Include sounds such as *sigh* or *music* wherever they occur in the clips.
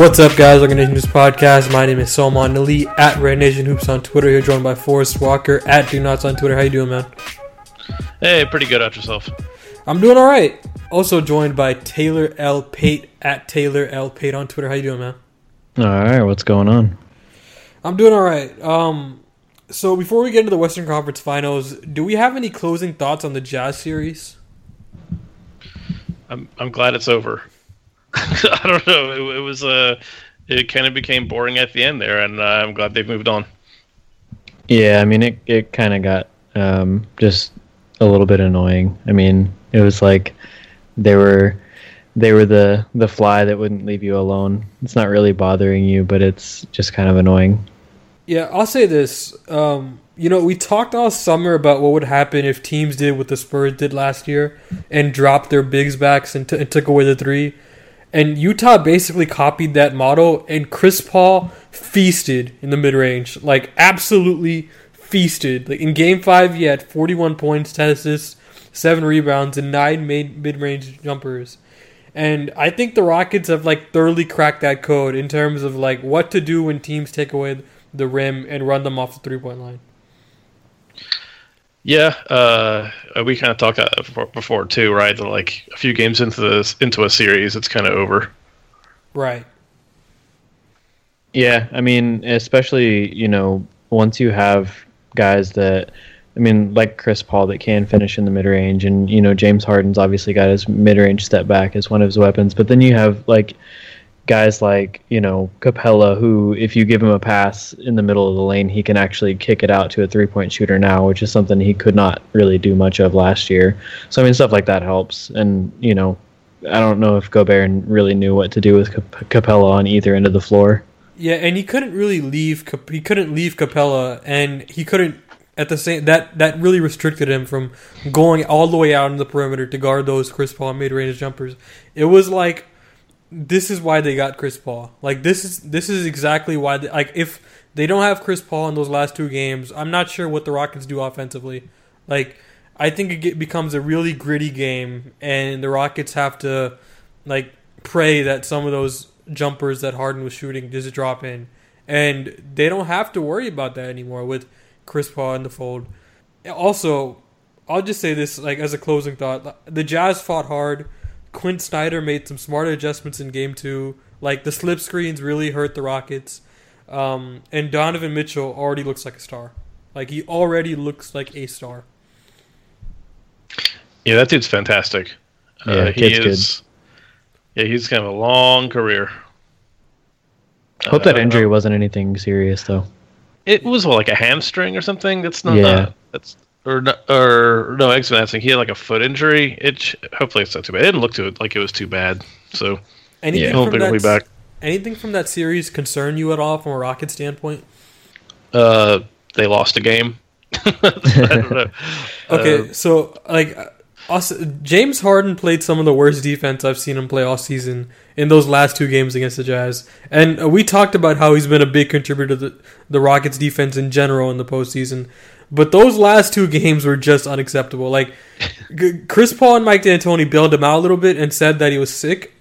What's up, guys? Welcome to News Podcast. My name is Salman Ali at Red Nation Hoops on Twitter. Here, joined by Forrest Walker at Do Nots on Twitter. How you doing, man? Hey, pretty good at yourself. I'm doing all right. Also joined by Taylor L. Pate at Taylor L. Pate on Twitter. How you doing, man? All right, what's going on? I'm doing all right. Um, so before we get into the Western Conference Finals, do we have any closing thoughts on the Jazz series? I'm I'm glad it's over. *laughs* I don't know. It, it was uh, it kind of became boring at the end there, and uh, I'm glad they've moved on. Yeah, I mean, it it kind of got um, just a little bit annoying. I mean, it was like they were they were the the fly that wouldn't leave you alone. It's not really bothering you, but it's just kind of annoying. Yeah, I'll say this. Um, you know, we talked all summer about what would happen if teams did what the Spurs did last year and dropped their bigs backs and, t- and took away the three. And Utah basically copied that model, and Chris Paul feasted in the mid range. Like, absolutely feasted. Like, in game five, he had 41 points, 10 assists, 7 rebounds, and 9 mid range jumpers. And I think the Rockets have, like, thoroughly cracked that code in terms of, like, what to do when teams take away the rim and run them off the three point line. Yeah, uh, we kind of talked that before, before too, right? That like a few games into this into a series, it's kind of over. Right. Yeah, I mean, especially you know once you have guys that, I mean, like Chris Paul that can finish in the mid range, and you know James Harden's obviously got his mid range step back as one of his weapons, but then you have like guys like you know Capela, who if you give him a pass in the middle of the lane, he can actually kick it out to a three point shooter now, which is something he could not really do much of last year. So I mean, stuff like that helps, and you know, I don't know if Gobert really knew what to do with Capela on either end of the floor. Yeah, and he couldn't really leave. He couldn't leave Capela, and he couldn't at the same that that really restricted him from going all the way out in the perimeter to guard those Chris Paul mid range jumpers. It was like this is why they got Chris Paul. Like this is this is exactly why. They, like if they don't have Chris Paul in those last two games, I'm not sure what the Rockets do offensively. Like I think it get, becomes a really gritty game, and the Rockets have to like pray that some of those jumpers that Harden was shooting just drop in, and they don't have to worry about that anymore with Chris Paul in the fold. Also, I'll just say this like as a closing thought: the Jazz fought hard Quin Snyder made some smart adjustments in game two. Like the slip screens really hurt the Rockets. Um, and Donovan Mitchell already looks like a star. Like he already looks like a star. Yeah, that dude's fantastic. Yeah, uh, he is. Good. Yeah, he's kind of a long career. Hope uh, that injury wasn't anything serious though. It was what, like a hamstring or something. That's not. Yeah. that's or or no, Exum. He had like a foot injury. It hopefully it's not too bad. It didn't look to it like it was too bad. So anything yeah, from that, back. Anything from that series concern you at all from a Rocket standpoint? Uh, they lost a game. *laughs* *laughs* okay, uh, so like Also, James Harden played some of the worst defense I've seen him play all season in those last two games against the Jazz. And uh, we talked about how he's been a big contributor to the, the Rockets' defense in general in the postseason. But those last two games were just unacceptable. Like *laughs* Chris Paul and Mike D'Antoni bailed him out a little bit and said that he was sick.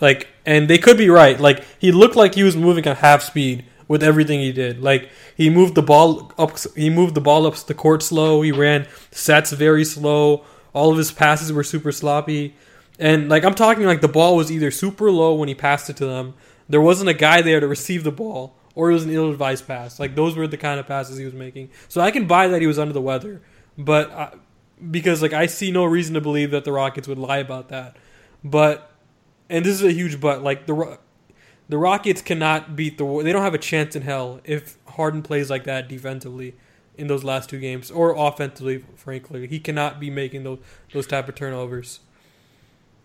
Like, and they could be right. Like he looked like he was moving at half speed with everything he did. Like he moved the ball up, he moved the ball up the court slow. He ran sets very slow. All of his passes were super sloppy. And like I'm talking like the ball was either super low when he passed it to them. There wasn't a guy there to receive the ball or it was an ill-advised pass. Like those were the kind of passes he was making. So I can buy that he was under the weather, but I, because like I see no reason to believe that the Rockets would lie about that. But and this is a huge but. Like the the Rockets cannot beat the. They don't have a chance in hell if Harden plays like that defensively in those last two games or offensively. Frankly, he cannot be making those those type of turnovers.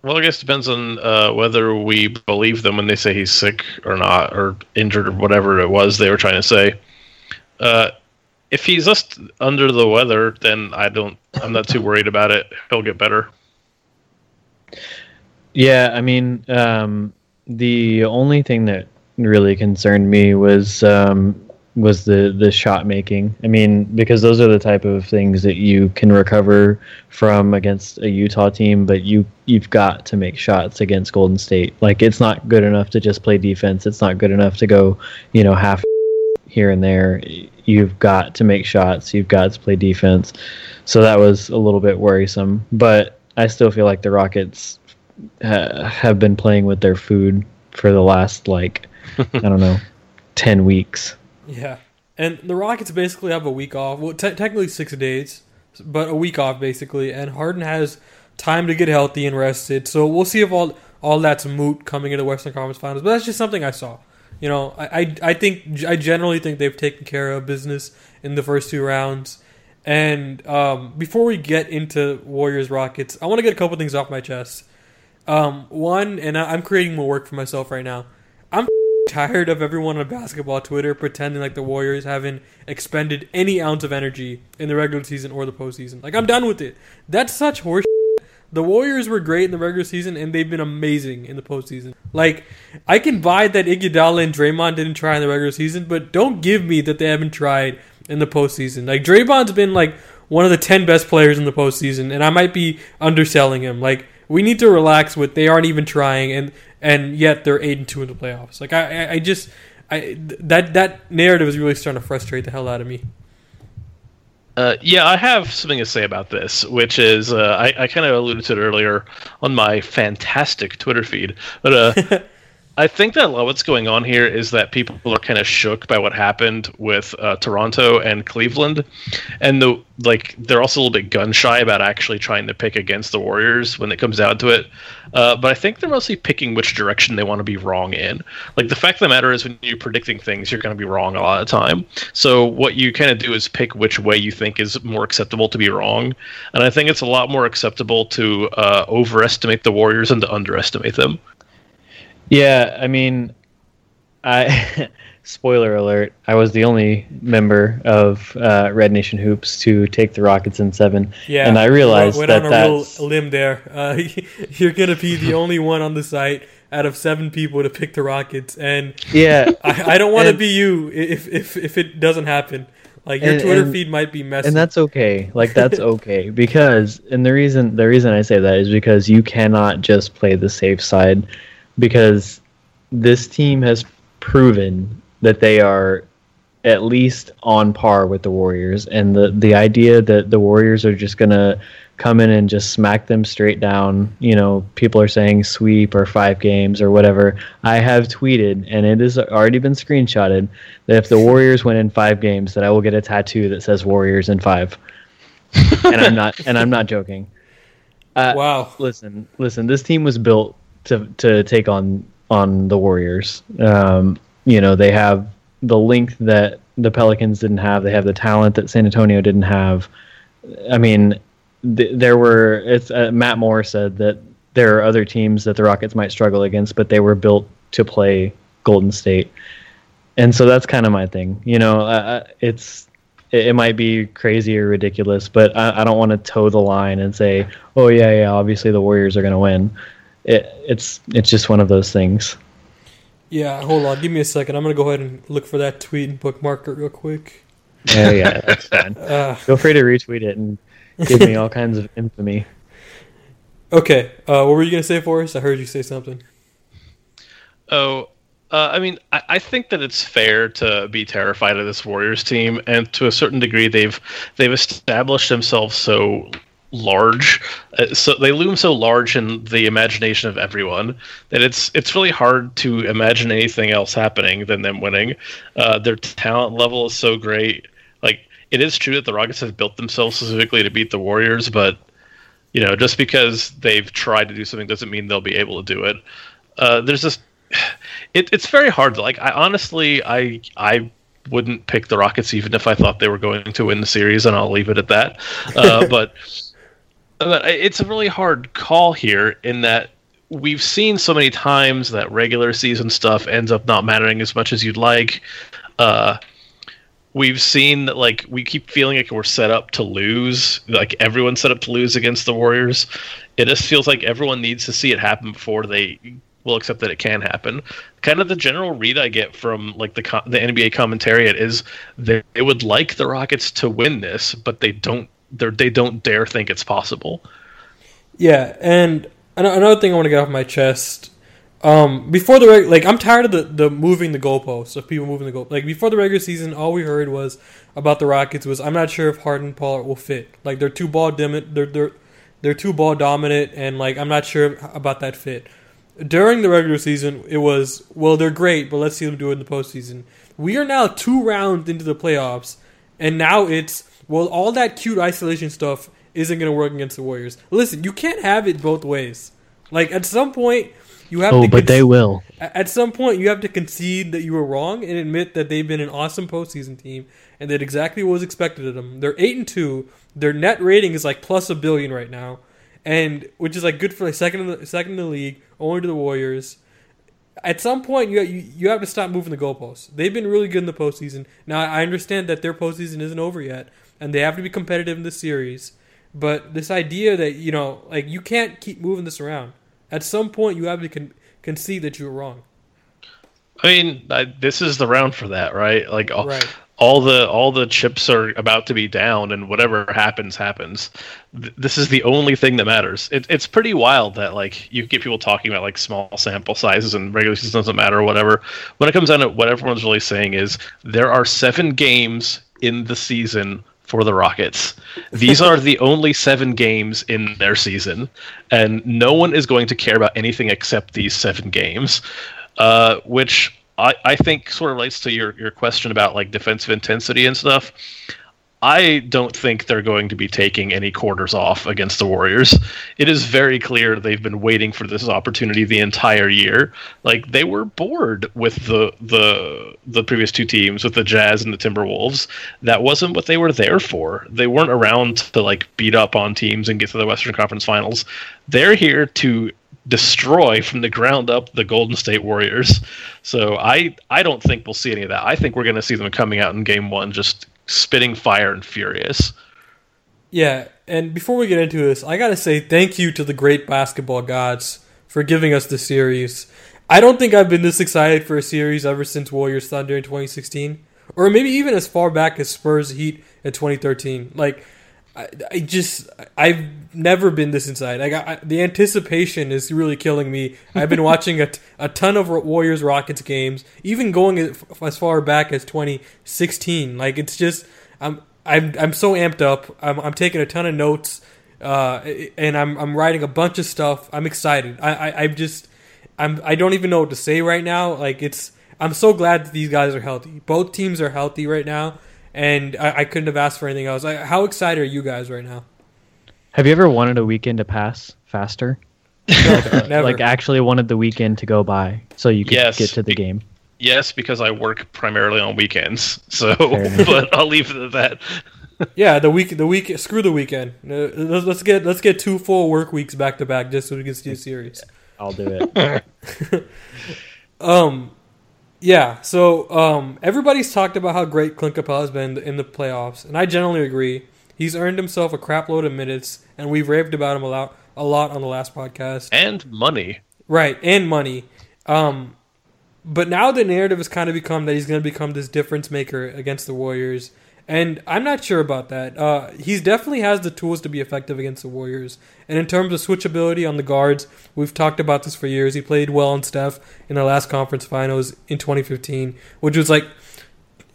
Well, I guess it depends on uh, whether we believe them when they say he's sick or not, or injured, or whatever it was they were trying to say. Uh, if he's just under the weather, then I don't. I'm not too worried about it. He'll get better. Yeah, I mean, um, the only thing that really concerned me was um, was the the shot making. I mean, because those are the type of things that you can recover from against a Utah team, but you you've got to make shots against Golden State. Like it's not good enough to just play defense. It's not good enough to go, you know, half here and there. You've got to make shots. You've got to play defense. So that was a little bit worrisome, but I still feel like the Rockets uh, have been playing with their food for the last like *laughs* I don't know, 10 weeks. Yeah, and the Rockets basically have a week off. Well, te- technically six days, but a week off basically. And Harden has time to get healthy and rested. So we'll see if all all that's moot coming into Western Conference Finals. But that's just something I saw. You know, I, I, I think I generally think they've taken care of business in the first two rounds. And um, before we get into Warriors Rockets, I want to get a couple things off my chest. Um, one, and I, I'm creating more work for myself right now. I'm tired of everyone on basketball Twitter pretending like the Warriors haven't expended any ounce of energy in the regular season or the postseason. Like I'm done with it. That's such horse. The Warriors were great in the regular season, and they've been amazing in the postseason. Like, I can buy that Iguodala and Draymond didn't try in the regular season, but don't give me that they haven't tried in the postseason. Like, Draymond's been like one of the ten best players in the postseason, and I might be underselling him. Like, we need to relax with they aren't even trying, and and yet they're eight and two in the playoffs. Like I, I, I just, I that that narrative is really starting to frustrate the hell out of me. Uh, yeah, I have something to say about this, which is uh, I, I kind of alluded to it earlier on my fantastic Twitter feed, but uh, *laughs* I think that what's going on here is that people are kind of shook by what happened with uh, Toronto and Cleveland, and the like they're also a little bit gun shy about actually trying to pick against the Warriors when it comes down to it. Uh, but I think they're mostly picking which direction they want to be wrong in. Like the fact of the matter is, when you're predicting things, you're going to be wrong a lot of time. So what you kind of do is pick which way you think is more acceptable to be wrong, and I think it's a lot more acceptable to uh, overestimate the Warriors and to underestimate them. Yeah, I mean, I *laughs* spoiler alert, I was the only member of uh, Red Nation Hoops to take the Rockets in seven. Yeah, and I realized went that on a that's real limb there. Uh, *laughs* you're gonna be the only one on the site out of seven people to pick the Rockets, and yeah, I, I don't want to be you if if if it doesn't happen. Like your And- Twitter and- feed might be messy. and that's okay. Like *laughs* that's okay because and the reason the reason I say that is because you cannot just play the safe side because this team has proven that they are at least on par with the Warriors and the the idea that the Warriors are just going to come in and just smack them straight down, you know, people are saying sweep or 5 games or whatever. I have tweeted and it has already been screenshotted that if the Warriors win in 5 games that I will get a tattoo that says Warriors in 5. and I'm not and I'm not joking. Uh, wow. listen, listen. This team was built to to take on on the Warriors. Um, you know, they have the length that the Pelicans didn't have. They have the talent that San Antonio didn't have. I mean, th- there were. It's uh, Matt Moore said that there are other teams that the Rockets might struggle against, but they were built to play Golden State. And so that's kind of my thing. You know, uh, it's it, it might be crazy or ridiculous, but I, I don't want to toe the line and say, "Oh yeah, yeah, obviously the Warriors are going to win." It, it's it's just one of those things. Yeah, hold on. Give me a second. I'm gonna go ahead and look for that tweet and bookmark it real quick. Yeah, yeah, that's *laughs* fine. Uh, Feel free to retweet it and give me all kinds of infamy. *laughs* okay. Uh, what were you gonna say for us? I heard you say something. Oh, uh, I mean, I, I think that it's fair to be terrified of this Warriors team, and to a certain degree, they've they've established themselves so large, uh, so they loom so large in the imagination of everyone that it's it's really hard to imagine anything else happening than them winning. Uh, their talent level is so great. Like it is true that the Rockets have built themselves specifically to beat the Warriors, but you know, just because they've tried to do something doesn't mean they'll be able to do it. Uh, there's this. *sighs* It, it's very hard. To, like, I honestly, I I wouldn't pick the Rockets even if I thought they were going to win the series, and I'll leave it at that. Uh, *laughs* but but it's a really hard call here in that we've seen so many times that regular season stuff ends up not mattering as much as you'd like. Uh, we've seen that like we keep feeling like we're set up to lose like everyone's set up to lose against the warriors it just feels like everyone needs to see it happen before they will accept that it can happen kind of the general read i get from like the the nba commentariat is they would like the rockets to win this but they don't they're, they don't dare think it's possible Yeah, and another thing I want to get off my chest. Um, before the reg- like, I'm tired of the, the moving the goalposts of people moving the goal. Like before the regular season, all we heard was about the Rockets was I'm not sure if Harden Pollard will fit. Like they're too ball dominant. They're they're they're too ball dominant, and like I'm not sure about that fit. During the regular season, it was well they're great, but let's see them do it in the postseason. We are now two rounds into the playoffs, and now it's well all that cute isolation stuff isn't going to work against the Warriors. Listen, you can't have it both ways. Like at some point, you have Oh, to. but they will. At some point, you have to concede that you were wrong and admit that they've been an awesome postseason team and that exactly what was expected of them. They're eight and two. Their net rating is like plus a billion right now, and which is like good for like second in the second in the league, only to the Warriors. At some point, you, you you have to stop moving the goalposts. They've been really good in the postseason. Now I understand that their postseason isn't over yet, and they have to be competitive in the series. But this idea that you know, like you can't keep moving this around. At some point, you have to con- concede that you were wrong. I mean, I, this is the round for that, right? Like all, Right. all the all the chips are about to be down, and whatever happens, happens. Th- this is the only thing that matters. It, it's pretty wild that like you get people talking about like small sample sizes and regular season doesn't matter or whatever. When it comes down to what everyone's really saying is there are seven games in the season for the Rockets. These are the only seven games in their season, and no one is going to care about anything except these seven games uh, which I, I think sort of relates to your, your question about like defensive intensity and stuff. I don't think they're going to be taking any quarters off against the Warriors. It is very clear they've been waiting for this opportunity the entire year. Like they were bored with the the the previous two teams, with the Jazz and the Timberwolves. That wasn't what they were there for. They weren't around to like beat up on teams and get to the Western Conference Finals. They're here to destroy from the ground up the Golden State Warriors. So I I don't think we'll see any of that. I think we're going to see them coming out in game 1 just spitting fire and furious. Yeah, and before we get into this, I gotta say thank you to the great basketball gods for giving us the series. I don't think I've been this excited for a series ever since Warriors Thunder in 2016, or maybe even as far back as Spurs Heat in 2013. Like, I, I just I've never been this inside. I got I, the anticipation is really killing me. I've been *laughs* watching a, t- a ton of Warriors Rockets games, even going as as far back as 2016. Like it's just I'm I'm I'm so amped up. I'm I'm taking a ton of notes, uh, and I'm I'm writing a bunch of stuff. I'm excited. I I I'm just I'm I don't even know what to say right now. Like it's I'm so glad that these guys are healthy. Both teams are healthy right now, and I, I couldn't have asked for anything else. Like, how excited are you guys right now? Have you ever wanted a weekend to pass faster? *laughs* Never. Like actually wanted the weekend to go by so you could Yes. get to the game. Yes, because I work primarily on weekends. So, *laughs* but I'll leave it at that. yeah, the week the week screw the weekend. Uh, let's, let's get let's get two full work weeks back to back just so we can see a series. I'll do it. *laughs* Um, Yeah, so um, everybody's talked about how great Clint Capela has been in the playoffs, and I generally agree. He's earned himself a crap load of minutes, and we've raved about him a lot, a lot on the last podcast. And money. Right, and money. Um, but now the narrative has kind of become that he's going to become this difference maker against the Warriors, and I'm not sure about that. Uh, he definitely has the tools to be effective against the Warriors. And in terms of switchability on the guards, we've talked about this for years. He played well on Steph in the last conference finals in 2015, which was like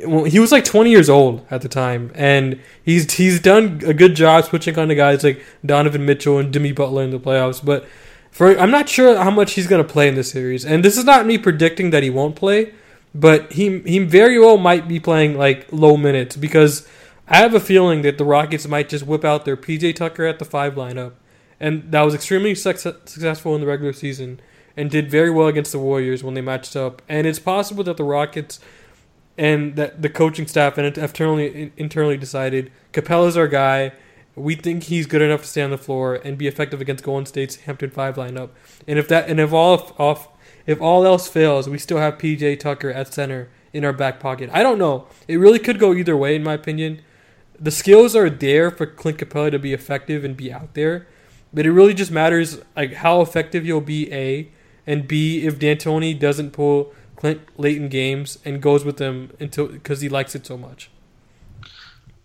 well, he was like 20 years old at the time, and he's he's done a good job switching on to guys like Donovan Mitchell and Jimmy Butler in the playoffs. But for I'm not sure how much he's going to play in this series, and this is not me predicting that he won't play but he he very well might be playing like low minutes because I have a feeling that the Rockets might just whip out their PJ Tucker at the five lineup, and that was extremely success- successful in the regular season and did very well against the Warriors when they matched up. And it's possible that the Rockets and that the coaching staff and internally internally decided Capela's our guy. We think he's good enough to stay on the floor and be effective against Golden State's Hampton Five lineup. And if that and if all off if all else fails, we still have PJ Tucker at center in our back pocket. I don't know. It really could go either way, in my opinion. The skills are there for Clint Capela to be effective and be out there, but it really just matters like how effective he'll be. A and B if D'Antoni doesn't pull Clint in games and goes with them until because he likes it so much.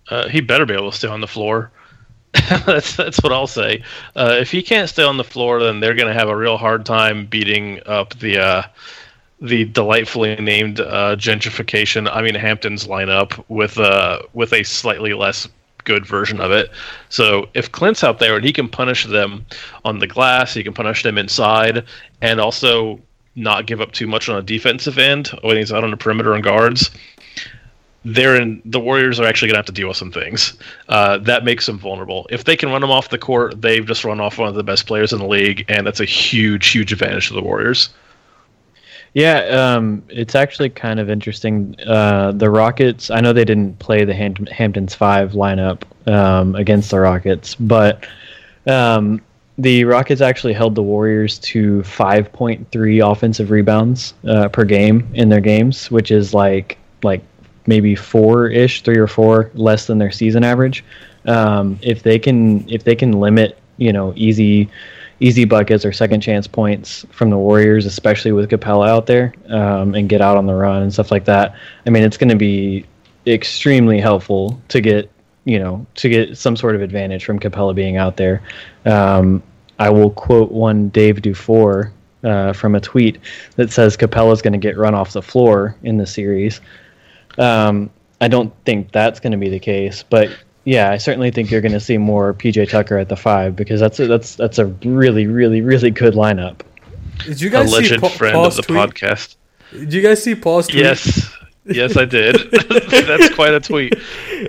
Uh, he better be able to stay on the floor. *laughs* that's that's what I'll say. Uh, if he can't stay on the floor, then they're going to have a real hard time beating up the uh, the delightfully named uh, gentrification. I mean Hamptons lineup with uh with a slightly less good version of it. So if Clint's out there and he can punish them on the glass, he can punish them inside, and also not give up too much on a defensive end or when he's out on the perimeter and guards they're in the Warriors are actually going to have to deal with some things. Uh, that makes them vulnerable. If they can run them off the court, they've just run off one of the best players in the league, and that's a huge, huge advantage to the Warriors. Yeah, um, it's actually kind of interesting. Uh, the Rockets, I know they didn't play the Ham- Hamptons 5 lineup um, against the Rockets, but um, the Rockets actually held the Warriors to 5.3 offensive rebounds uh, per game in their games, which is like like maybe four ish, three or four less than their season average. Um, if they can if they can limit you know easy easy buckets or second chance points from the Warriors, especially with Capela out there, um, and get out on the run and stuff like that. I mean, it's going to be extremely helpful to get you know to get some sort of advantage from Capela being out there. Um, I will quote one Dave Dufour uh, from a tweet that says Capela's going to get run off the floor in the series. Um, I don't think that's going to be the case, but yeah, I certainly think you're going to see more PJ Tucker at the five because that's a, that's that's a really really really good lineup. Did you guys a legend see pa- friend Paul's of the tweet? podcast. Did you guys see Paul's tweet? Yes, yes, I did. *laughs* *laughs* that's quite a tweet.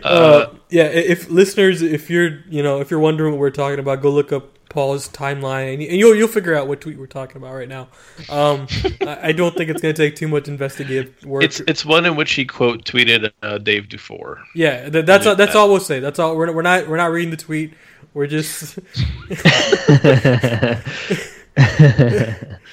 Uh, Uh, yeah, if listeners, if you're you know if you're wondering what we're talking about, go look up Paul's timeline, and you'll you'll figure out what tweet we're talking about right now. Um, I I don't think it's going to take too much investigative work. it's it's one in which he quote tweeted uh, Dave Dufour. yeah, th- that's all, that's that. all we'll say. That's all. We're, we're not we're not reading the tweet. We're just *laughs* *laughs* *laughs*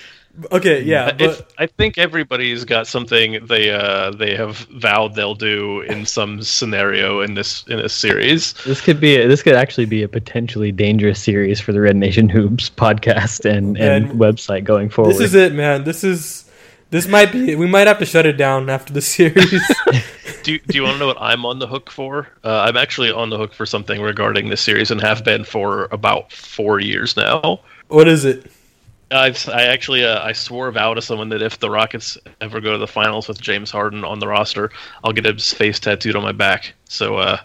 okay. Yeah, if, I think everybody's got something they uh, they have vowed they'll do in some scenario in this in this series. This could be a, this could actually be a potentially dangerous series for the Red Nation Hoops podcast and, and And website going forward. this is it, man. This is this might be. We might have to shut it down after the series. *laughs* Do you, do you want to know what I'm on the hook for? Uh, I'm actually on the hook for something regarding this series and have been for about four years now. what is it? I've I actually uh, I swore a vow to someone that if the Rockets ever go to the finals with James Harden on the roster, I'll get his face tattooed on my back. So uh,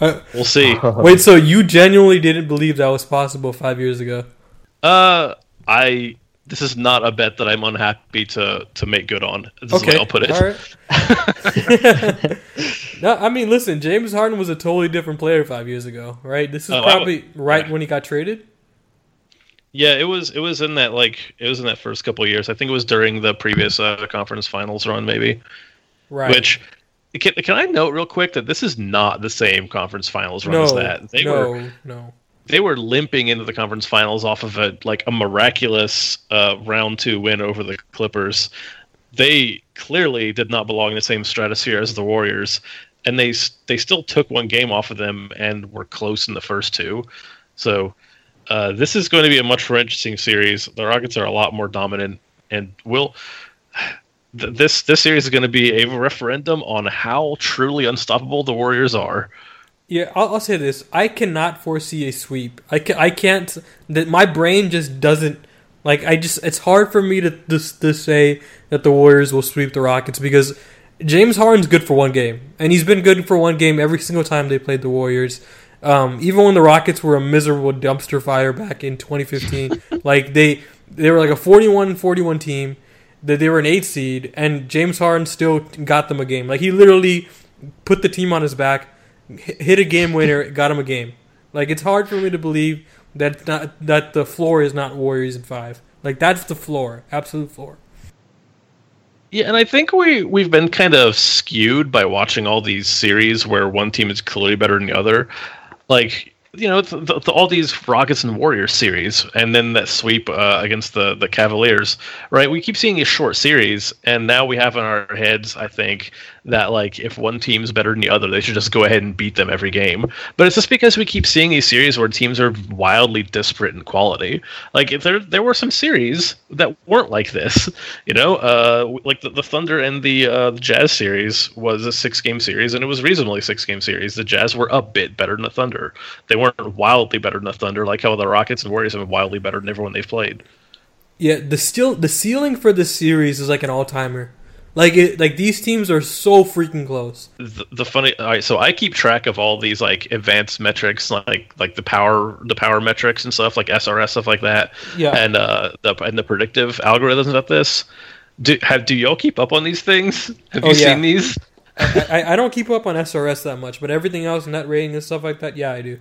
Uh, we'll see. *laughs* wait, so you genuinely didn't believe that was possible five years ago? Uh, I this is not a bet that I'm unhappy to to make good on. This is I'll put it. All right. *laughs* *laughs* no, I mean, listen, James Harden was a totally different player five years ago, right? This is Oh, I probably right yeah. when he got traded. Yeah, it was it was in that like it was in that first couple years. I think it was during the previous uh, conference finals run, maybe. Right. Which can, can I note real quick that this is not the same conference finals run no, as that. They no, were no. they were limping into the conference finals off of a like a miraculous uh, round two win over the Clippers. they clearly did not belong in the same stratosphere as the Warriors, and they they still took one game off of them and were close in the first two. So uh, this is going to be a much more interesting series. The Rockets are a lot more dominant, and will th- this this series is going to be a referendum on how truly unstoppable the Warriors are. Yeah, I'll, I'll say this: I cannot foresee a sweep. I can, I can't. That my brain just doesn't like. I just it's hard for me to to, to say that the Warriors will sweep the Rockets because James Harden's good for one game, and he's been good for one game every single time they played the Warriors. Um, even when the Rockets were a miserable dumpster fire back in 2015, *laughs* like they they were like a 41-41 team, that they were an eight seed, and James Harden still got them a game. Like he literally put the team on his back, hit a game winner, got him a game. Like it's hard for me to believe that not, that the floor is not Warriors in five. Like that's the floor, absolute floor. Yeah, and I think we we've been kind of skewed by watching all these series where one team is clearly better than the other. Like you know, all these Rockets and Warriors series, and then that sweep uh, against the the Cavaliers, right? We keep seeing these short series, and now we have in our heads, I think, that like if one team's better than the other, they should just go ahead and beat them every game. But it's just because we keep seeing these series where teams are wildly disparate in quality. Like if there there were some series that weren't like this. You know, uh, like the, the Thunder and the, uh, the Jazz series was a six game series, and it was reasonably six game series. The Jazz were a bit better than the Thunder. They weren't wildly better than the Thunder, like how the Rockets and Warriors have been wildly better than everyone they've played. Yeah, the still the ceiling for this series is like an all timer. Like it, like these teams are so freaking close. The, the funny, all right. So I keep track of all these like advanced metrics, like like the power, the power metrics and stuff, like SRS stuff like that. Yeah. And uh, the and the predictive algorithms about this. Do have do y'all keep up on these things? Have Oh, you yeah. seen these? I, I, I don't keep up on SRS that much, but everything else, net rating and stuff like that, yeah, I do.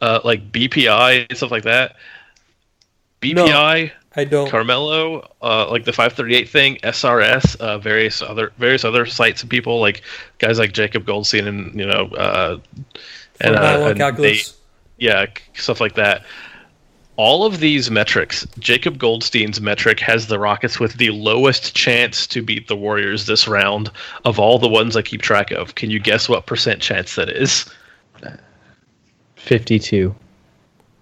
Uh, like BPI and stuff like that. No. BPI, I don't. Carmelo, uh, like the 538 thing, SRS, uh, various other various other sites and people like guys like Jacob Goldstein and you know uh, and, uh, nylon and calculus. they- yeah, stuff like that. All of these metrics, Jacob Goldstein's metric has the Rockets with the lowest chance to beat the Warriors this round of all the ones I keep track of. Can you guess what percent chance that is? 52.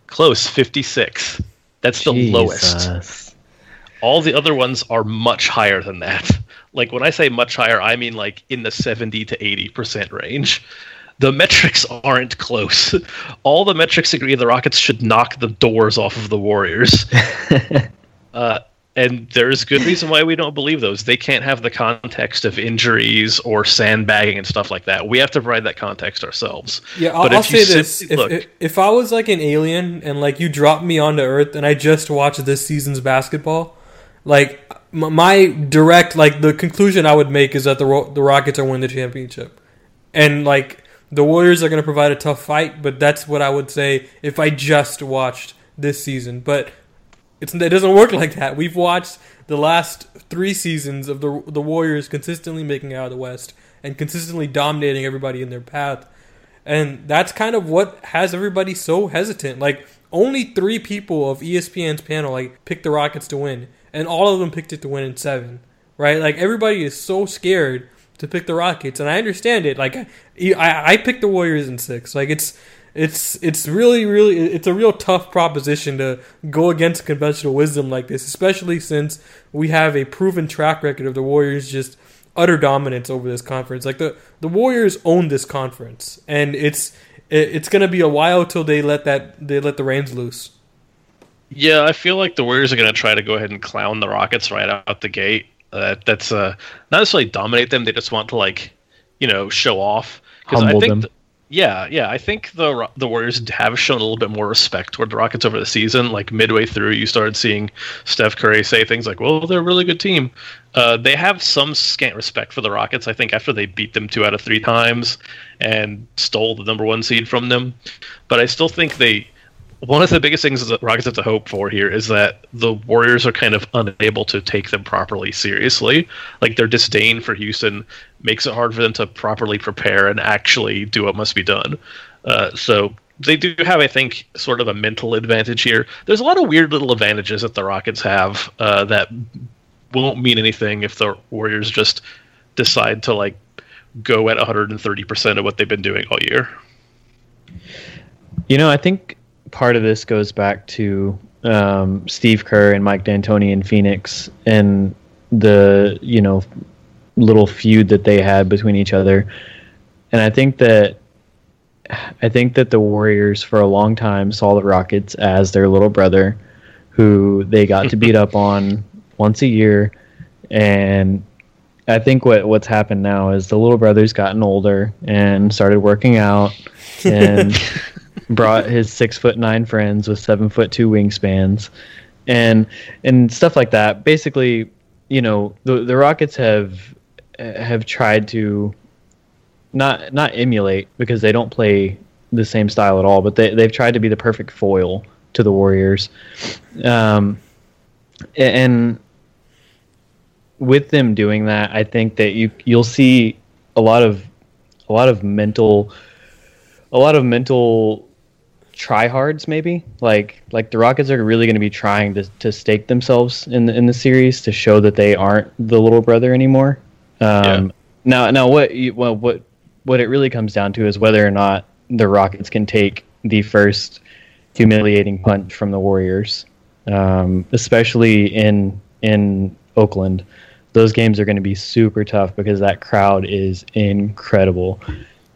Close, 56. That's the lowest. All the other ones are much higher than that. *laughs* Like when I say much higher, I mean like in the 70 to 80% range. The metrics aren't close. *laughs* All the metrics agree the Rockets should knock the doors off of the Warriors. *laughs* uh, and there's good reason why we don't believe those. They can't have the context of injuries or sandbagging and stuff like that. We have to provide that context ourselves. Yeah, I'll, But I'll say this: if, look- if if I was like an alien and like you dropped me onto Earth and I just watched this season's basketball, like my direct like the conclusion I would make is that the Ro- the Rockets are winning the championship, and like the Warriors are going to provide a tough fight. But that's what I would say if I just watched this season. But it's it doesn't work like that. We've watched the last three seasons of the the Warriors consistently making out of the West and consistently dominating everybody in their path. And that's kind of what has everybody so hesitant. Like only three people of ESPN's panel like picked the Rockets to win, and all of them picked it to win in seven. Right? Like everybody is so scared to pick the Rockets, and I understand it. Like I, I picked the Warriors in six. Like it's it's it's really really it's a real tough proposition to go against conventional wisdom like this, especially since we have a proven track record of the Warriors just utter dominance over this conference. Like the the Warriors own this conference, and it's it, it's gonna be a while till they let that they let the reins loose. Yeah, I feel like the Warriors are going to try to go ahead and clown the Rockets right out the gate. Uh, that's uh, not necessarily dominate them. They just want to like, you know, show off. I think, them. th- yeah, yeah, I think the the Warriors have shown a little bit more respect toward the Rockets over the season. Like midway through, you started seeing Steph Curry say things like, "Well, they're a really good team." Uh, they have some scant respect for the Rockets. I think after they beat them two out of three times and stole the number one seed from them, but I still think they one of the biggest things that Rockets have to hope for here is that the Warriors are kind of unable to take them properly seriously. Like their disdain for Houston makes it hard for them to properly prepare and actually do what must be done. Uh, so they do have, I think, sort of a mental advantage here. There's a lot of weird little advantages that the Rockets have uh, that won't mean anything if the Warriors just decide to like go at 130% of what they've been doing all year. You know, I think part of this goes back to um, Steve Kerr and Mike D'Antoni in Phoenix and the you know little feud that they had between each other. And I think that I think that the Warriors for a long time saw the Rockets as their little brother who they got to beat *laughs* up on once a year and I think what what's happened now is the little brother's gotten older and started working out and *laughs* brought his six foot nine friends with seven foot two wingspans and and stuff like that. Basically, you know, the the Rockets have have tried to not not emulate because they don't play the same style at all, but they they've tried to be the perfect foil to the Warriors. Um, and with them doing that, I think that you you'll see a lot of a lot of mental a lot of mental tryhards maybe like like the Rockets are really going to be trying to to stake themselves in the in the series to show that they aren't the little brother anymore. Um, Yeah. Now now what you, well what what it really comes down to is whether or not the Rockets can take the first humiliating punch from the Warriors, um, especially in in Oakland. Those games are going to be super tough because that crowd is incredible.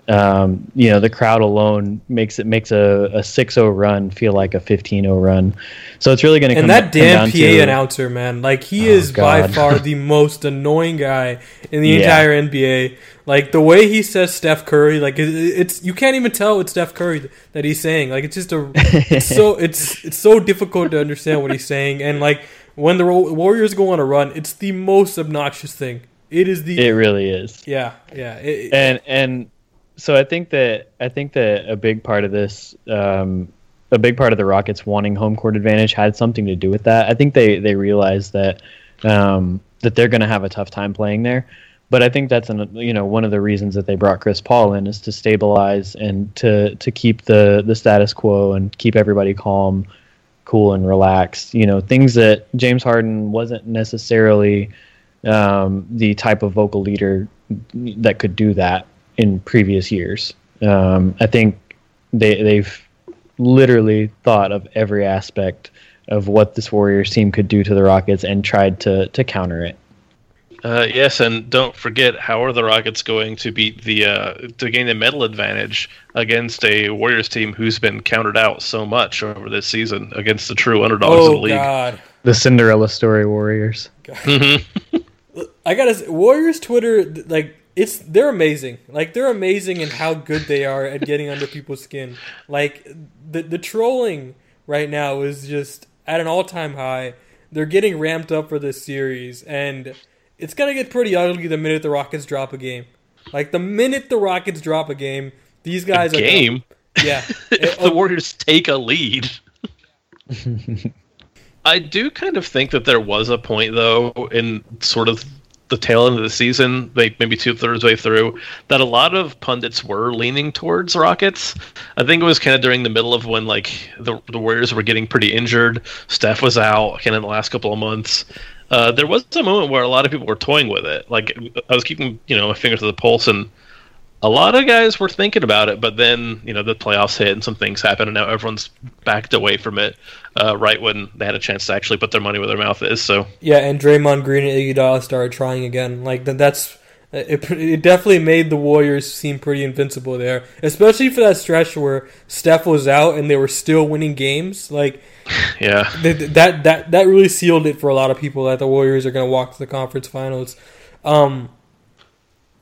Um, you know, the crowd alone makes it makes a, a 6-0 run feel like a 15-0 run. So it's really going to come And that damn PA to, announcer, man, like he Oh, is by far the *laughs* most annoying guy in the Yeah. entire NBA. Like the way he says Steph Curry, like it, it's you can't even tell it's Steph Curry that he's saying. Like it's just a it's so *laughs* it's it's so difficult to understand what he's saying. And like when the Warriors go on a run, it's the most obnoxious thing. It is the It really is. yeah yeah. It, and and so I think that I think that a big part of this, um, a big part of the Rockets wanting home court advantage had something to do with that. I think they they realized that um, that they're going to have a tough time playing there. But I think that's an, you know one of the reasons that they brought Chris Paul in is to stabilize and to to keep the the status quo and keep everybody calm, cool and relaxed. You know things that James Harden wasn't necessarily um, the type of vocal leader that could do that in previous years. Um, I think they they've literally thought of every aspect of what this Warriors team could do to the Rockets and tried to to counter it. Uh, yes, and don't forget how are the Rockets going to beat the uh, to gain the medal advantage against a Warriors team who's been counted out so much over this season against the true underdogs of the oh league. god. The Cinderella story Warriors. *laughs* I gotta say, Warriors Twitter, like it's they're amazing. Like they're amazing in how good they are at getting under people's skin. Like the the trolling right now is just at an all time high. They're getting ramped up for this series, and it's gonna get pretty ugly the minute the Rockets drop a game. Like the minute the Rockets drop a game, these guys are game. *laughs* yeah. *laughs* if the Warriors take a lead. *laughs* I do kind of think that there was a point, though, in sort of the tail end of the season, like maybe two thirds way through, that a lot of pundits were leaning towards Rockets. I think it was kind of during the middle of when like the the Warriors were getting pretty injured. Steph was out, kind of the last couple of months. Uh, there was a moment where a lot of people were toying with it. Like I was keeping, you know, my finger to the pulse, and a lot of guys were thinking about it, but then you know the playoffs hit and some things happened, and now everyone's backed away from it uh, right when they had a chance to actually put their money where their mouth is. So Yeah, and Draymond Green and Iguodala started trying again. Like that's it. *laughs* It definitely made the Warriors seem pretty invincible there, especially for that stretch where Steph was out and they were still winning games. Like *laughs* yeah, th- that that that really sealed it for a lot of people that the Warriors are going to walk to the conference finals. Um,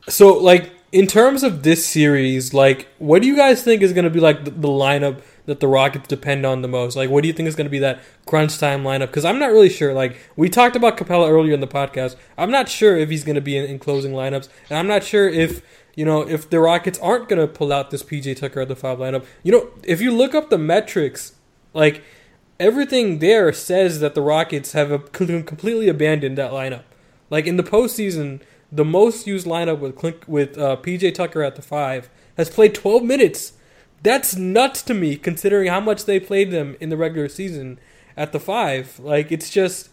so like in terms of this series, like what do you guys think is going to be like the, the lineup that the Rockets depend on the most? Like what do you think is going to be that crunch time lineup? Because I'm not really sure. Like we talked about Capela earlier in the podcast, I'm not sure if he's going to be in, in closing lineups, and I'm not sure if. You know, if the Rockets aren't going to pull out this PJ Tucker at the five lineup, you know, if you look up the metrics, like everything there says that the Rockets have a, completely abandoned that lineup. Like in the postseason, the most used lineup with Clint, with uh, PJ Tucker at the five has played 12 minutes. That's nuts to me, considering how much they played them in the regular season at the five. Like it's just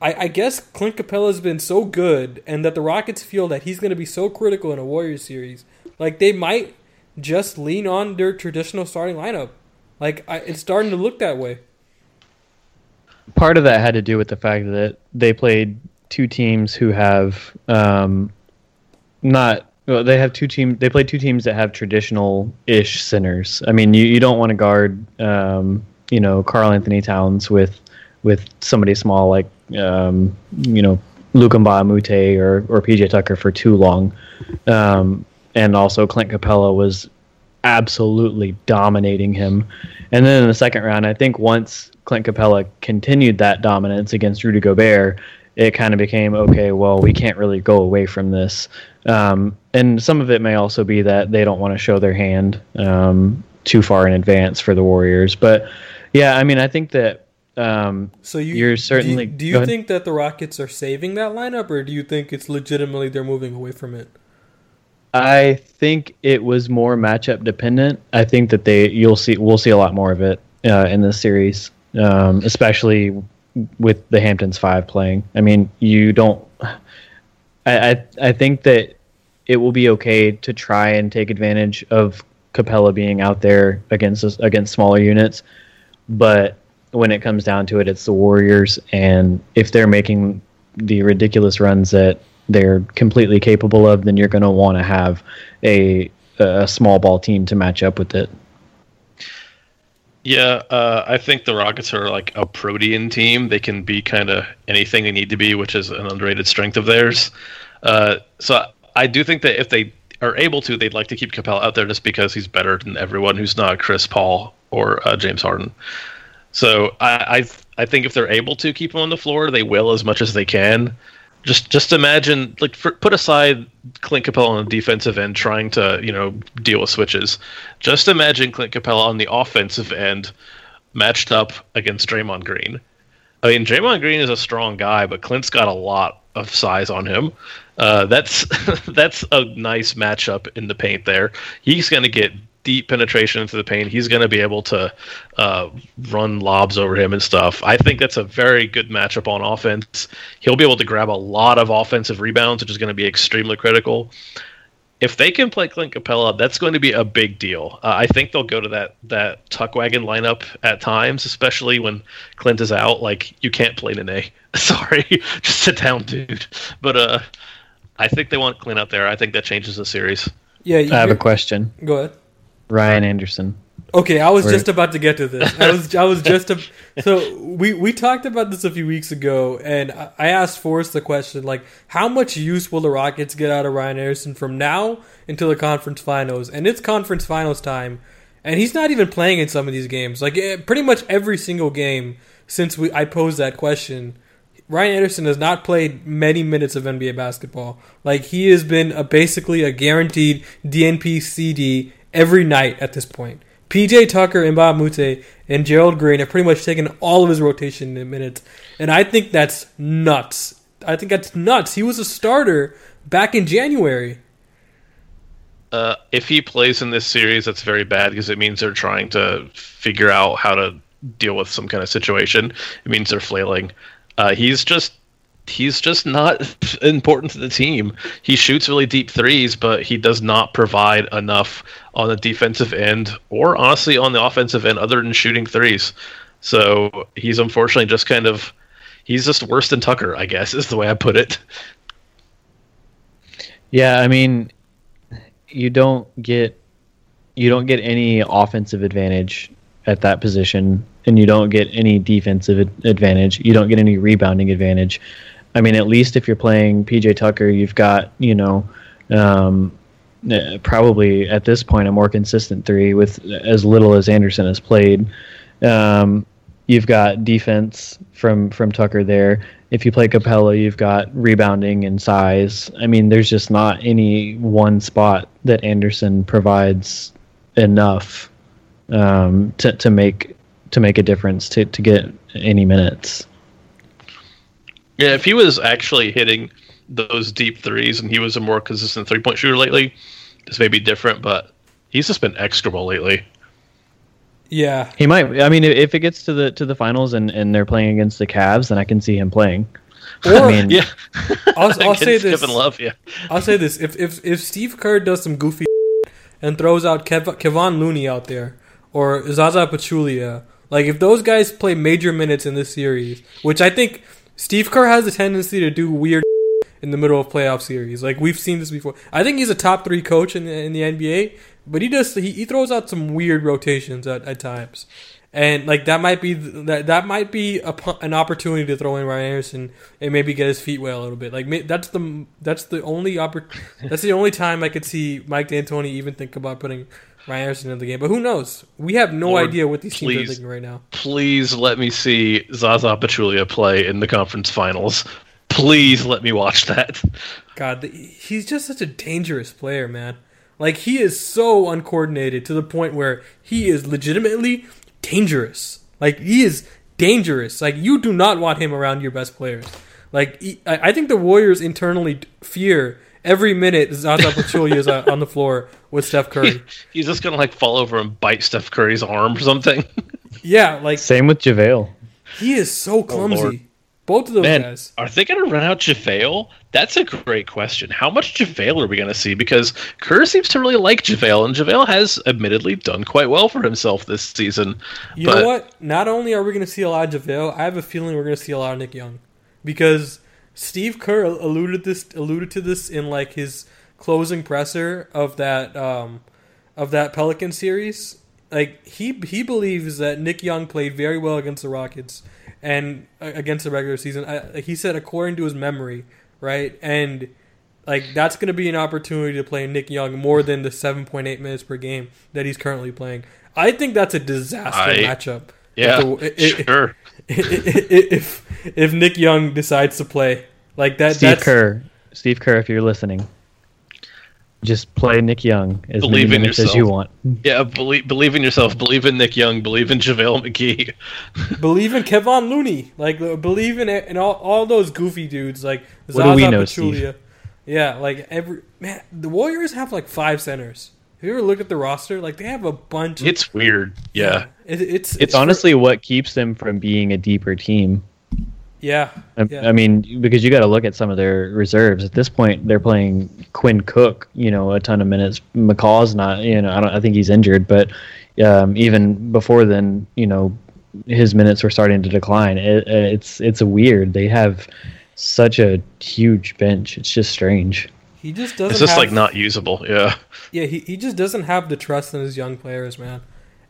I, I guess Clint Capela's been so good, and that the Rockets feel that he's going to be so critical in a Warriors series. Like they might just lean on their traditional starting lineup. Like I, it's starting to look that way. Part of that had to do with the fact that they played two teams who have um, not. Well, they have two teams. They play two teams that have traditional-ish centers. I mean, you, you don't want to guard, um, you know, Karl-Anthony Towns with with somebody small like um, you know Luka Mbah or or PJ Tucker for too long. Um, and also Clint Capela was absolutely dominating him. And then in the second round, I think once Clint Capela continued that dominance against Rudy Gobert, it kind of became okay. Well, we can't really go away from this. Um, and some of it may also be that they don't want to show their hand um, too far in advance for the Warriors. But yeah, I mean, I think that um, So you You're certainly- Do, do you think that the Rockets are saving that lineup, or do you think it's legitimately they're moving away from it? I think it was more matchup dependent. I think that they you'll see we'll see a lot more of it uh, in this series, um, especially with the Hamptons five playing. I mean, you don't. I, I I think that it will be okay to try and take advantage of Capela being out there against against smaller units, but when it comes down to it, it's the Warriors, and if they're making the ridiculous runs that they're completely capable of, then you're going to want to have a a small ball team to match up with it. Yeah, uh, I think the Rockets are like a protean team. They can be kind of anything they need to be, which is an underrated strength of theirs. Uh, so I do think that if they are able to, they'd like to keep Capela out there just because he's better than everyone who's not Chris Paul or uh, James Harden. So I, I I think if they're able to keep him on the floor, they will as much as they can. Just just imagine like for, put aside Clint Capela on the defensive end trying to you know deal with switches. Just imagine Clint Capela on the offensive end matched up against Draymond Green. I mean, Draymond Green is a strong guy, but Clint's got a lot of size on him. Uh, that's *laughs* that's a nice matchup in the paint. There, he's going to get deep penetration into the paint. He's going to be able to uh, run lobs over him and stuff. I think that's a very good matchup on offense. He'll be able to grab a lot of offensive rebounds, which is going to be extremely critical. If they can play Clint Capela, that's going to be a big deal. Uh, I think they'll go to that that tuck wagon lineup at times, especially when Clint is out. Like you can't play Nene. *laughs* Sorry, *laughs* just sit down, dude. But uh, I think they want Clint out there. I think that changes the series. Yeah, I have a question. Go ahead. Ryan Anderson. Okay, I was just about to get to this. I was I was just a, *laughs* so we we talked about this a few weeks ago, and I I asked Forrest the question like, how much use will the Rockets get out of Ryan Anderson from now until the conference finals? And it's conference finals time, and he's not even playing in some of these games. Like eh, pretty much every single game since we I posed that question. Ryan Anderson has not played many minutes of NBA basketball. Like he has been a, basically a guaranteed DNP CD every night at this point. PJ Tucker and Mbah a Moute and Gerald Green have pretty much taken all of his rotation in minutes, and I think that's nuts. I think that's nuts. He was a starter back in January. Uh, if he plays in this series, that's very bad because it means they're trying to figure out how to deal with some kind of situation. It means they're flailing. Uh, he's just he's just not *laughs* important to the team. He shoots really deep threes, but he does not provide enough on the defensive end or honestly on the offensive end other than shooting threes. So he's unfortunately just kind of he's just worse than Tucker, I guess, is the way I put it. Yeah, I mean, you don't get you don't get any offensive advantage at that position, and you don't get any defensive advantage. You don't get any rebounding advantage. I mean, at least if you're playing PJ Tucker, you've got you know um, uh, probably at this point a more consistent three with as little as Anderson has played. Um, you've got defense from from Tucker there. If you play Capela, you've got rebounding and size. I mean, there's just not any one spot that Anderson provides enough um, to to make to make a difference to to get any minutes. Yeah, if he was actually hitting those deep threes and he was a more consistent three point shooter lately, this may be different, but he's just been execrable lately. Yeah, He might. I mean, if it gets to the to the finals and, and they're playing against the Cavs, then I can see him playing. Or I mean, Yeah, *laughs* I'll, I'll say this. Kevin Love. Yeah, I'll say this: if if if Steve Kerr does some goofy *laughs* and throws out Kev, Kevon Looney out there or Zaza Pachulia, like if those guys play major minutes in this series, which I think Steve Kerr has a tendency to do weird *laughs* in the middle of playoff series. Like we've seen this before. I think he's a top three coach in the, in the NBA, but he does he, he throws out some weird rotations at, at times. And like that might be that that might be a, an opportunity to throw in Ryan Anderson and maybe get his feet wet a little bit. Like that's the that's the only oppor- that's the only time I could see Mike D'Antoni even think about putting Ryan Anderson in the game. But who knows? We have no Lord, idea what these teams are thinking right now. please let me see Zaza Pachulia play in the conference finals. Please let me watch that. God, the, he's just such a dangerous player, man. Like he is so uncoordinated to the point where he is legitimately dangerous. Like he is dangerous. Like you do not want him around your best players. Like I think the Warriors internally fear every minute Zaza Pachulia is uh, on the floor with Steph Curry. *laughs* He's just gonna like fall over and bite Steph Curry's arm or something. *laughs* Yeah, like same with JaVale. he is so oh, clumsy. Lord. Both of those Man, guys. are they going to run out JaVale? That's a great question. How much JaVale are we going to see? Because Kerr seems to really like JaVale, and JaVale has admittedly done quite well for himself this season. You but know what? Not only are we going to see a lot of JaVale, I have a feeling we're going to see a lot of Nick Young. Because Steve Kerr alluded this alluded to this in like his closing presser of that um, of that Pelican series. Like he he believes that Nick Young played very well against the Rockets and uh, against the regular season. I, he said according to his memory, right? And like that's going to be an opportunity to play Nick Young more than the 7.8 minutes per game that he's currently playing. I think that's a disaster I- matchup. Yeah, If the- i- i- sure. *laughs* if if Nick Young decides to play like that, Steve that's, Kerr, Steve Kerr, if you're listening, just play Nick Young as Believe many in minutes as you want. Yeah, believe believe in yourself. Believe in Nick Young. Believe in JaVale McGee. *laughs* believe in Kevon Looney, like uh, believe in in all, all those goofy dudes, like What do we Zaza know, Pachulia. Yeah, like every man, the Warriors have like five centers. Have you ever looked at the roster? Like they have a bunch. of, It's weird. Yeah. it, it's It's for- honestly what keeps them from being a deeper team. yeah, I, yeah. I mean, because you got to look at some of their reserves. At this point, they're playing Quinn Cook, you know, a ton of minutes. McCaw's not, you know, I don't, I think he's injured, but um, even before then, you know, his minutes were starting to decline. It, it's it's weird. They have such a huge bench. It's just strange. He just doesn't. It's just have, like not usable. Yeah. Yeah, he, he just doesn't have the trust in his young players, man.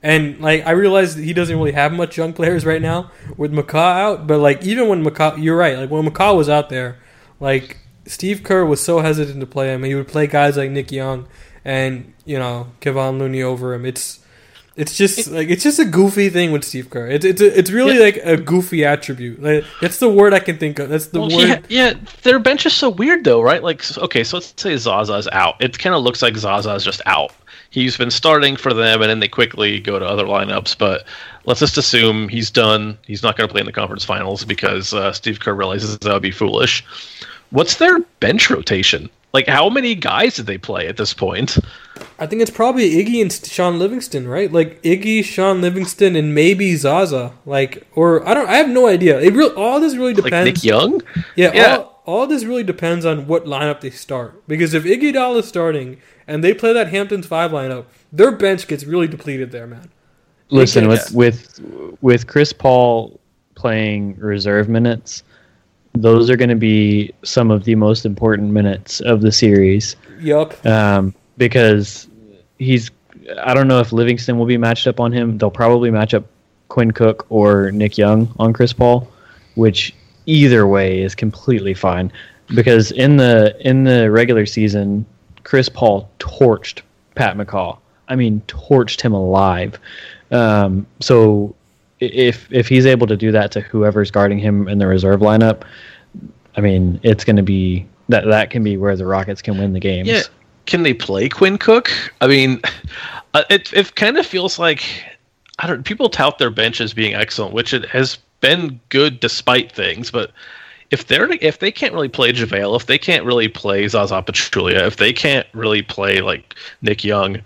And like I realize that he doesn't really have much young players right now with McCaw out, but like even when McCaw, you're right. Like when McCaw was out there, like Steve Kerr was so hesitant to play him. He would play guys like Nick Young and you know Kevon Looney over him. It's it's just like it's just a goofy thing with Steve Kerr. It's it's it's really Yeah. like a goofy attribute. Like, that's the word I can think of. That's the Well, word. yeah, yeah, their bench is so weird though, right? Like, okay, so let's say Zaza's out. It kind of looks like Zaza's just out. He's been starting for them, and then they quickly go to other lineups. But let's just assume he's done. He's not going to play in the conference finals because uh, Steve Kerr realizes that would be foolish. What's their bench rotation? Like, how many guys did they play at this point? I think it's probably Iggy and Shaun Livingston, right? Like Iggy, Shaun Livingston, and maybe Zaza. Like, or I don't. I have no idea. It real all this really Like depends. Nick Young? Yeah, Yeah. All, all this really depends on what lineup they start. Because if Iguodala is starting and they play that Hamptons five lineup, their bench gets really depleted there, man. Listen, with with with Chris Paul playing reserve minutes, those are going to be some of the most important minutes of the series. Yup. um, because he's. I don't know if Livingston will be matched up on him. They'll probably match up Quinn Cook or Nick Young on Chris Paul, which either way is completely fine. Because in the in the regular season, Chris Paul torched Pat McCaw. I mean, torched him alive. Um, so if if he's able to do that to whoever's guarding him in the reserve lineup, I mean, it's going to be that that can be where the Rockets can win the games. Yeah. Can they play Quinn Cook? I mean, *laughs* uh, it it kind of feels like I don't. People tout their bench as being excellent, which it has been good despite things. But if they're if they can't really play JaVale, if they can't really play Zaza Pachulia, if they can't really play like Nick Young,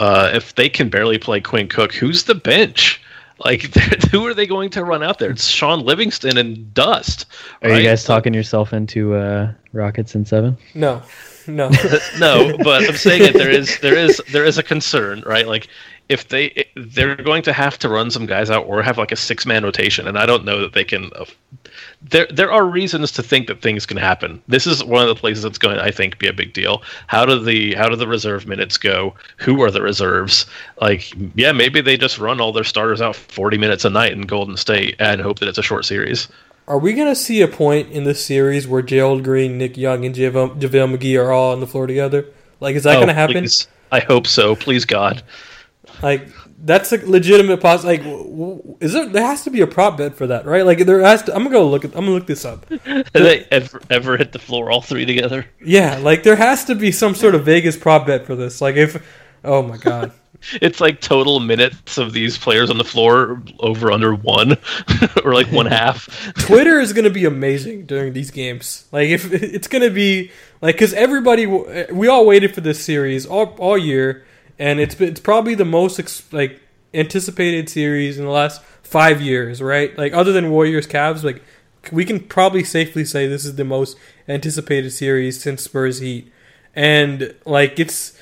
uh, if they can barely play Quinn Cook, who's the bench? Like, *laughs* who are they going to run out there? It's Shaun Livingston and Dust. Are right? you guys talking yourself into uh, Rockets in seven? No, *laughs* no. *laughs* no, but I'm saying it. there is there is there is a concern, right? Like if they they're going to have to run some guys out or have like a six man rotation, and I don't know that they can. Uh, there there are reasons to think that things can happen. This is one of the places that's going, I think, be a big deal. How do the how do the reserve minutes go? Who are the reserves? Like, yeah, maybe they just run all their starters out 40 minutes a night in Golden State and hope that it's a short series. Are we gonna see a point in this series where Gerald Green, Nick Young, and JaVale JaVale McGee are all on the floor together? Like, is that Oh, gonna happen? please. I hope so. Please, God. Like, that's a legitimate poss. Like, is there? There has to be a prop bet for that, right? Like, there has to. I'm gonna go look. At, I'm gonna look this up. Have *laughs* they ever ever hit the floor all three together? Yeah, like there has to be some sort of Vegas prop bet for this. Like, if, oh my god, *laughs* It's like total minutes of these players on the floor over under one *laughs* or like one half. *laughs* Twitter is gonna be amazing during these games. Like, if it's gonna be like, because everybody, we all waited for this series all all year, and it's it's probably the most like anticipated series in the last five years, right? Like, other than Warriors Cavs, like we can probably safely say this is the most anticipated series since Spurs Heat, and like it's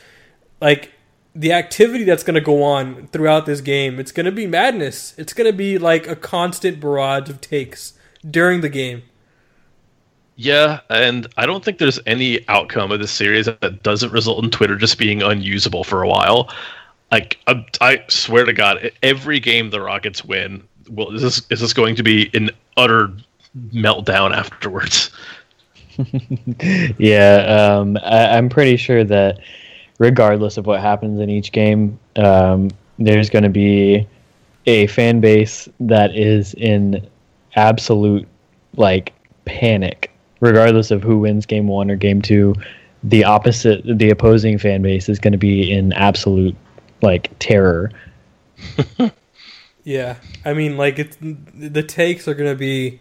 like the activity that's going to go on throughout this game. It's going to be madness. It's going to be like a constant barrage of takes during the game. Yeah, and I don't think there's any outcome of this series that doesn't result in Twitter just being unusable for a while. Like I, I swear to God, every game the Rockets win, well, is this is this going to be an utter meltdown afterwards? *laughs* yeah, um, I, I'm pretty sure that regardless of what happens in each game, um, there's going to be a fan base that is in absolute like panic, regardless of who wins game one or game two. The opposite, the opposing fan base is going to be in absolute like terror. *laughs* Yeah, I mean, like it's the takes are gonna be.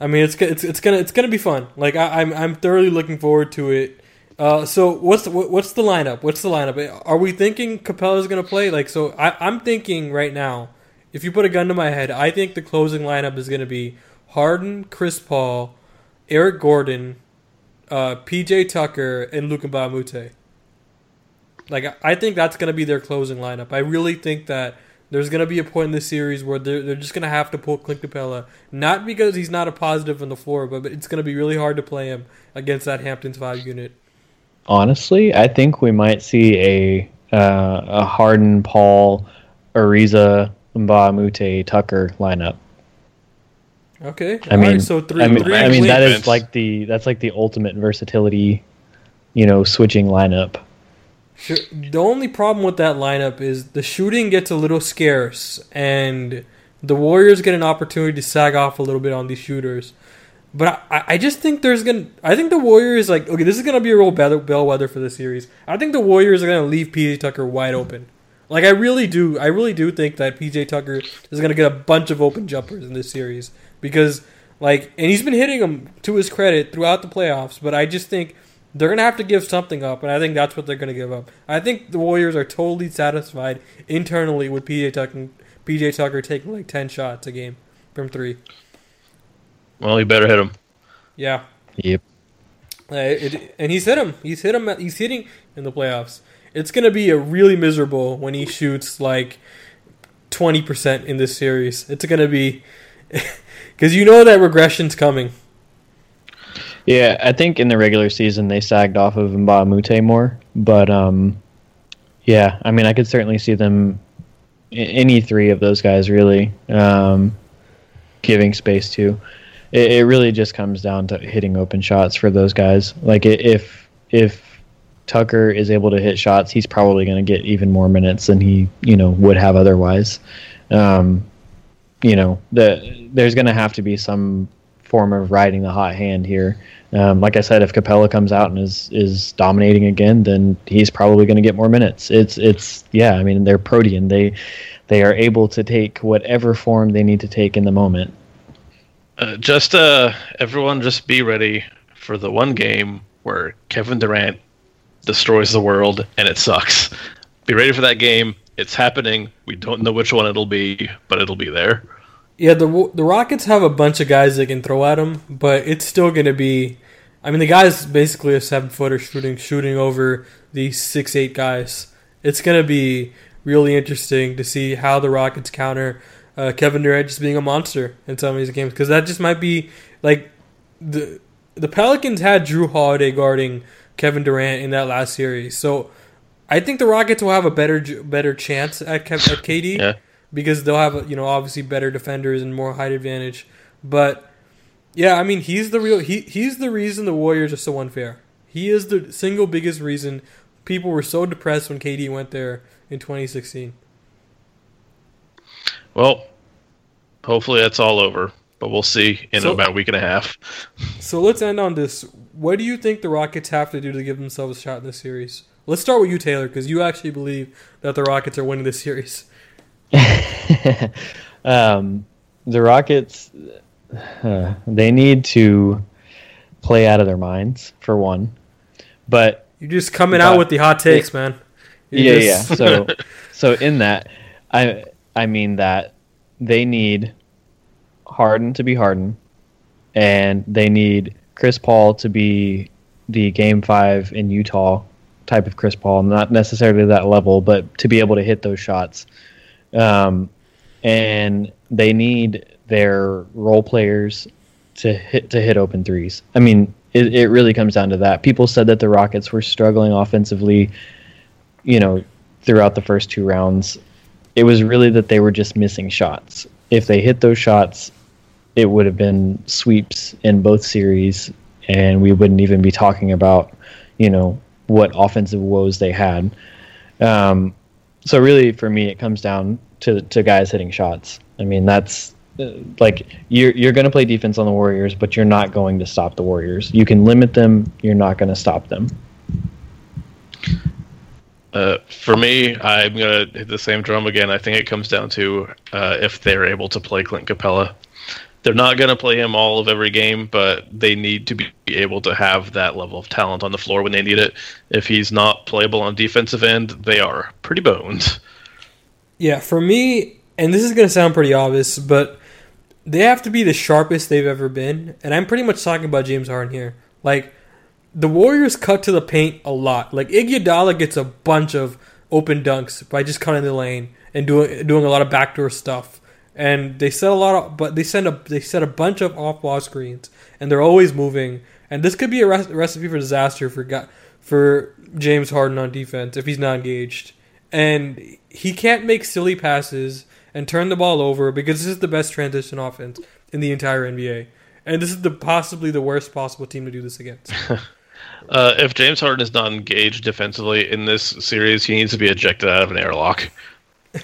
I mean, it's it's it's gonna it's gonna be fun. Like I, I'm I'm thoroughly looking forward to it. Uh, so what's the, what's the lineup? What's the lineup? Are we thinking Capela's gonna play? Like, so I, I'm thinking right now. If you put a gun to my head, I think the closing lineup is gonna be Harden, Chris Paul, Eric Gordon, uh, PJ Tucker, and Luc Mbah a Moute. Like I- think that's gonna be their closing lineup. I really think that there's gonna be a point in the series where they're they're just gonna have to pull Clint Capela, not because he's not a positive on the floor, but it's gonna be really hard to play him against that Hamptons five unit. Honestly, I think we might see a uh, a Harden, Paul, Ariza, Mbah a Moute, Tucker lineup. Okay, I All mean, right, so three. I mean, three I mean that is like the that's like the ultimate versatility, you know, switching lineup. Sure. The only problem with that lineup is the shooting gets a little scarce, and the Warriors get an opportunity to sag off a little bit on these shooters. But I, I just think there's gonna. I think the Warriors like okay, this is gonna be a real bell- bellwether for the series. I think the Warriors are gonna leave PJ Tucker wide open. Like I really do. I really do think that PJ Tucker is gonna get a bunch of open jumpers in this series because like, and he's been hitting them to his credit throughout the playoffs. But I just think they're gonna have to give something up, and I think that's what they're gonna give up. I think the Warriors are totally satisfied internally with PJ Tucker, PJ Tucker taking like ten shots a game from three. Well, you better hit him. Yeah, Yep. Uh, it, and he's hit him. He's hit him. He's hitting in the playoffs. It's gonna be a really miserable when he shoots like twenty percent in this series. It's gonna be *laughs* because you know that regression's coming. Yeah, I think in the regular season they sagged off of Mbah a Moute more, but um, yeah, I mean I could certainly see them, any three of those guys really, um, giving space to. It, it really just comes down to hitting open shots for those guys. Like if if Tucker is able to hit shots, he's probably going to get even more minutes than he you know would have otherwise. Um, you know, the there's going to have to be some form of riding the hot hand here. Um, like I said, if Capela comes out and is is dominating again, then he's probably going to get more minutes. It's it's yeah. I mean, they're protean. They they are able to take whatever form they need to take in the moment. Uh, just uh, everyone, just be ready for the one game where Kevin Durant destroys the world and it sucks. Be ready for that game. It's happening. We don't know which one it'll be, but it'll be there. Yeah, the the Rockets have a bunch of guys they can throw at him, but it's still going to be. I mean, the guy's basically a seven footer shooting shooting over these six eight guys. It's going to be really interesting to see how the Rockets counter uh, Kevin Durant just being a monster in some of these games because that just might be like the the Pelicans had Jrue Holiday guarding Kevin Durant in that last series, so I think the Rockets will have a better better chance at, Kev, at KD Yeah. because they'll have you know obviously better defenders and more height advantage. But yeah, I mean he's the real he he's the reason the Warriors are so unfair. He is the single biggest reason people were so depressed when KD went there in 2016. Well, hopefully that's all over, but we'll see in So- about a week and a half. So let's end on this. What do you think the Rockets have to do to give themselves a shot in this series? Let's start with you, Taylor, because you actually believe that the Rockets are winning this series. *laughs* um, the Rockets, uh, they need to play out of their minds for one, but You're just coming out with the hot takes, man. yeah, You're yeah. just- So, *laughs* so in that, I I mean that they need Harden to be Harden, and they need Chris Paul to be the Game Five in Utah type of Chris Paul, not necessarily that level, but to be able to hit those shots. Um, and they need their role players to hit to hit open threes. I mean, it, it really comes down to that. People said that the Rockets were struggling offensively, you know, throughout the first two rounds. It was really that they were just missing shots. If they hit those shots, it would have been sweeps in both series, and we wouldn't even be talking about, you know, what offensive woes they had. Um, so really, for me, it comes down to to guys hitting shots. I mean, that's uh, like you're you're going to play defense on the Warriors, but you're not going to stop the Warriors. You can limit them. You're not going to stop them. Uh, for me, I'm gonna hit the same drum again. I think it comes down to uh, if they're able to play Clint Capela. They're not gonna play him all of every game, but they need to be able to have that level of talent on the floor when they need it. If he's not playable on defensive end, they are pretty boned. Yeah, for me, and this is to sound pretty obvious, but they have to be the sharpest they've ever been. And I'm pretty much talking about James Harden here. Like, the Warriors cut to the paint a lot. Like, Iguodala gets a bunch of open dunks by just cutting the lane and doing doing a lot of backdoor stuff. And they set a lot of, but they send a they set a bunch of off ball screens, and they're always moving. And this could be a rec- recipe for disaster for for James Harden on defense if he's not engaged. And he can't make silly passes and turn the ball over because this is the best transition offense in the entire NBA. And this is the possibly the worst possible team to do this against. *laughs* Uh, if James Harden is not engaged defensively in this series, he needs to be ejected out of an airlock.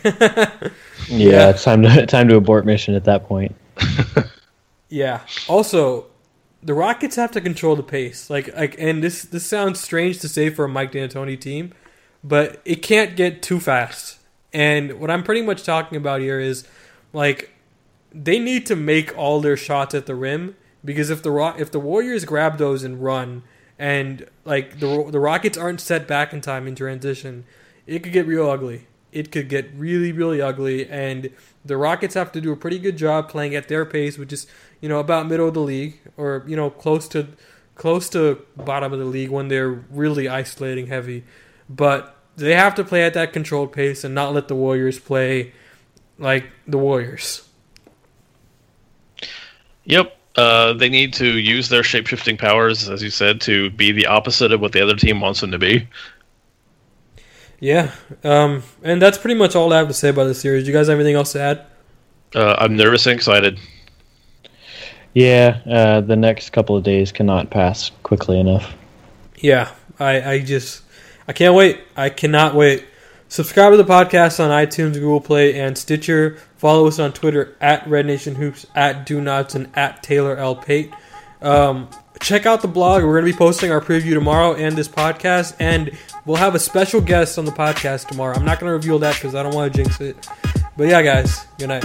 Yeah, Yeah. it's time to *laughs* time to abort mission at that point. *laughs* Yeah. Also, the Rockets have to control the pace. Like, like, and this this sounds strange to say for a Mike D'Antoni team, but it can't get too fast. And what I'm pretty much talking about here is, like, they need to make all their shots at the rim because if the Ro- if the Warriors grab those and run, and like the the Rockets aren't set back in time in transition, it could get real ugly. It could get really really ugly, and the Rockets have to do a pretty good job playing at their pace, which is you know about middle of the league or you know close to close to bottom of the league when they're really isolating heavy, but they have to play at that controlled pace and not let the Warriors play like the Warriors. Yep. Uh, they need to use their shape shifting powers, as you said, to be the opposite of what the other team wants them to be. Yeah, um, and that's pretty much all I have to say about the series. Do you guys have anything else to add? Uh, I'm nervous and excited. Yeah, uh, the next couple of days cannot pass quickly enough. Yeah, I, I just I can't wait. I cannot wait. Subscribe to the podcast on iTunes, Google Play, and Stitcher. Follow us on Twitter at Red Nation Hoops, at Do and at Taylor L. Pate. Um, check out the blog. We're going to be posting our preview tomorrow and this podcast, and we'll have a special guest on the podcast tomorrow. I'm not going to reveal that because I don't want to jinx it. But yeah, guys, good night.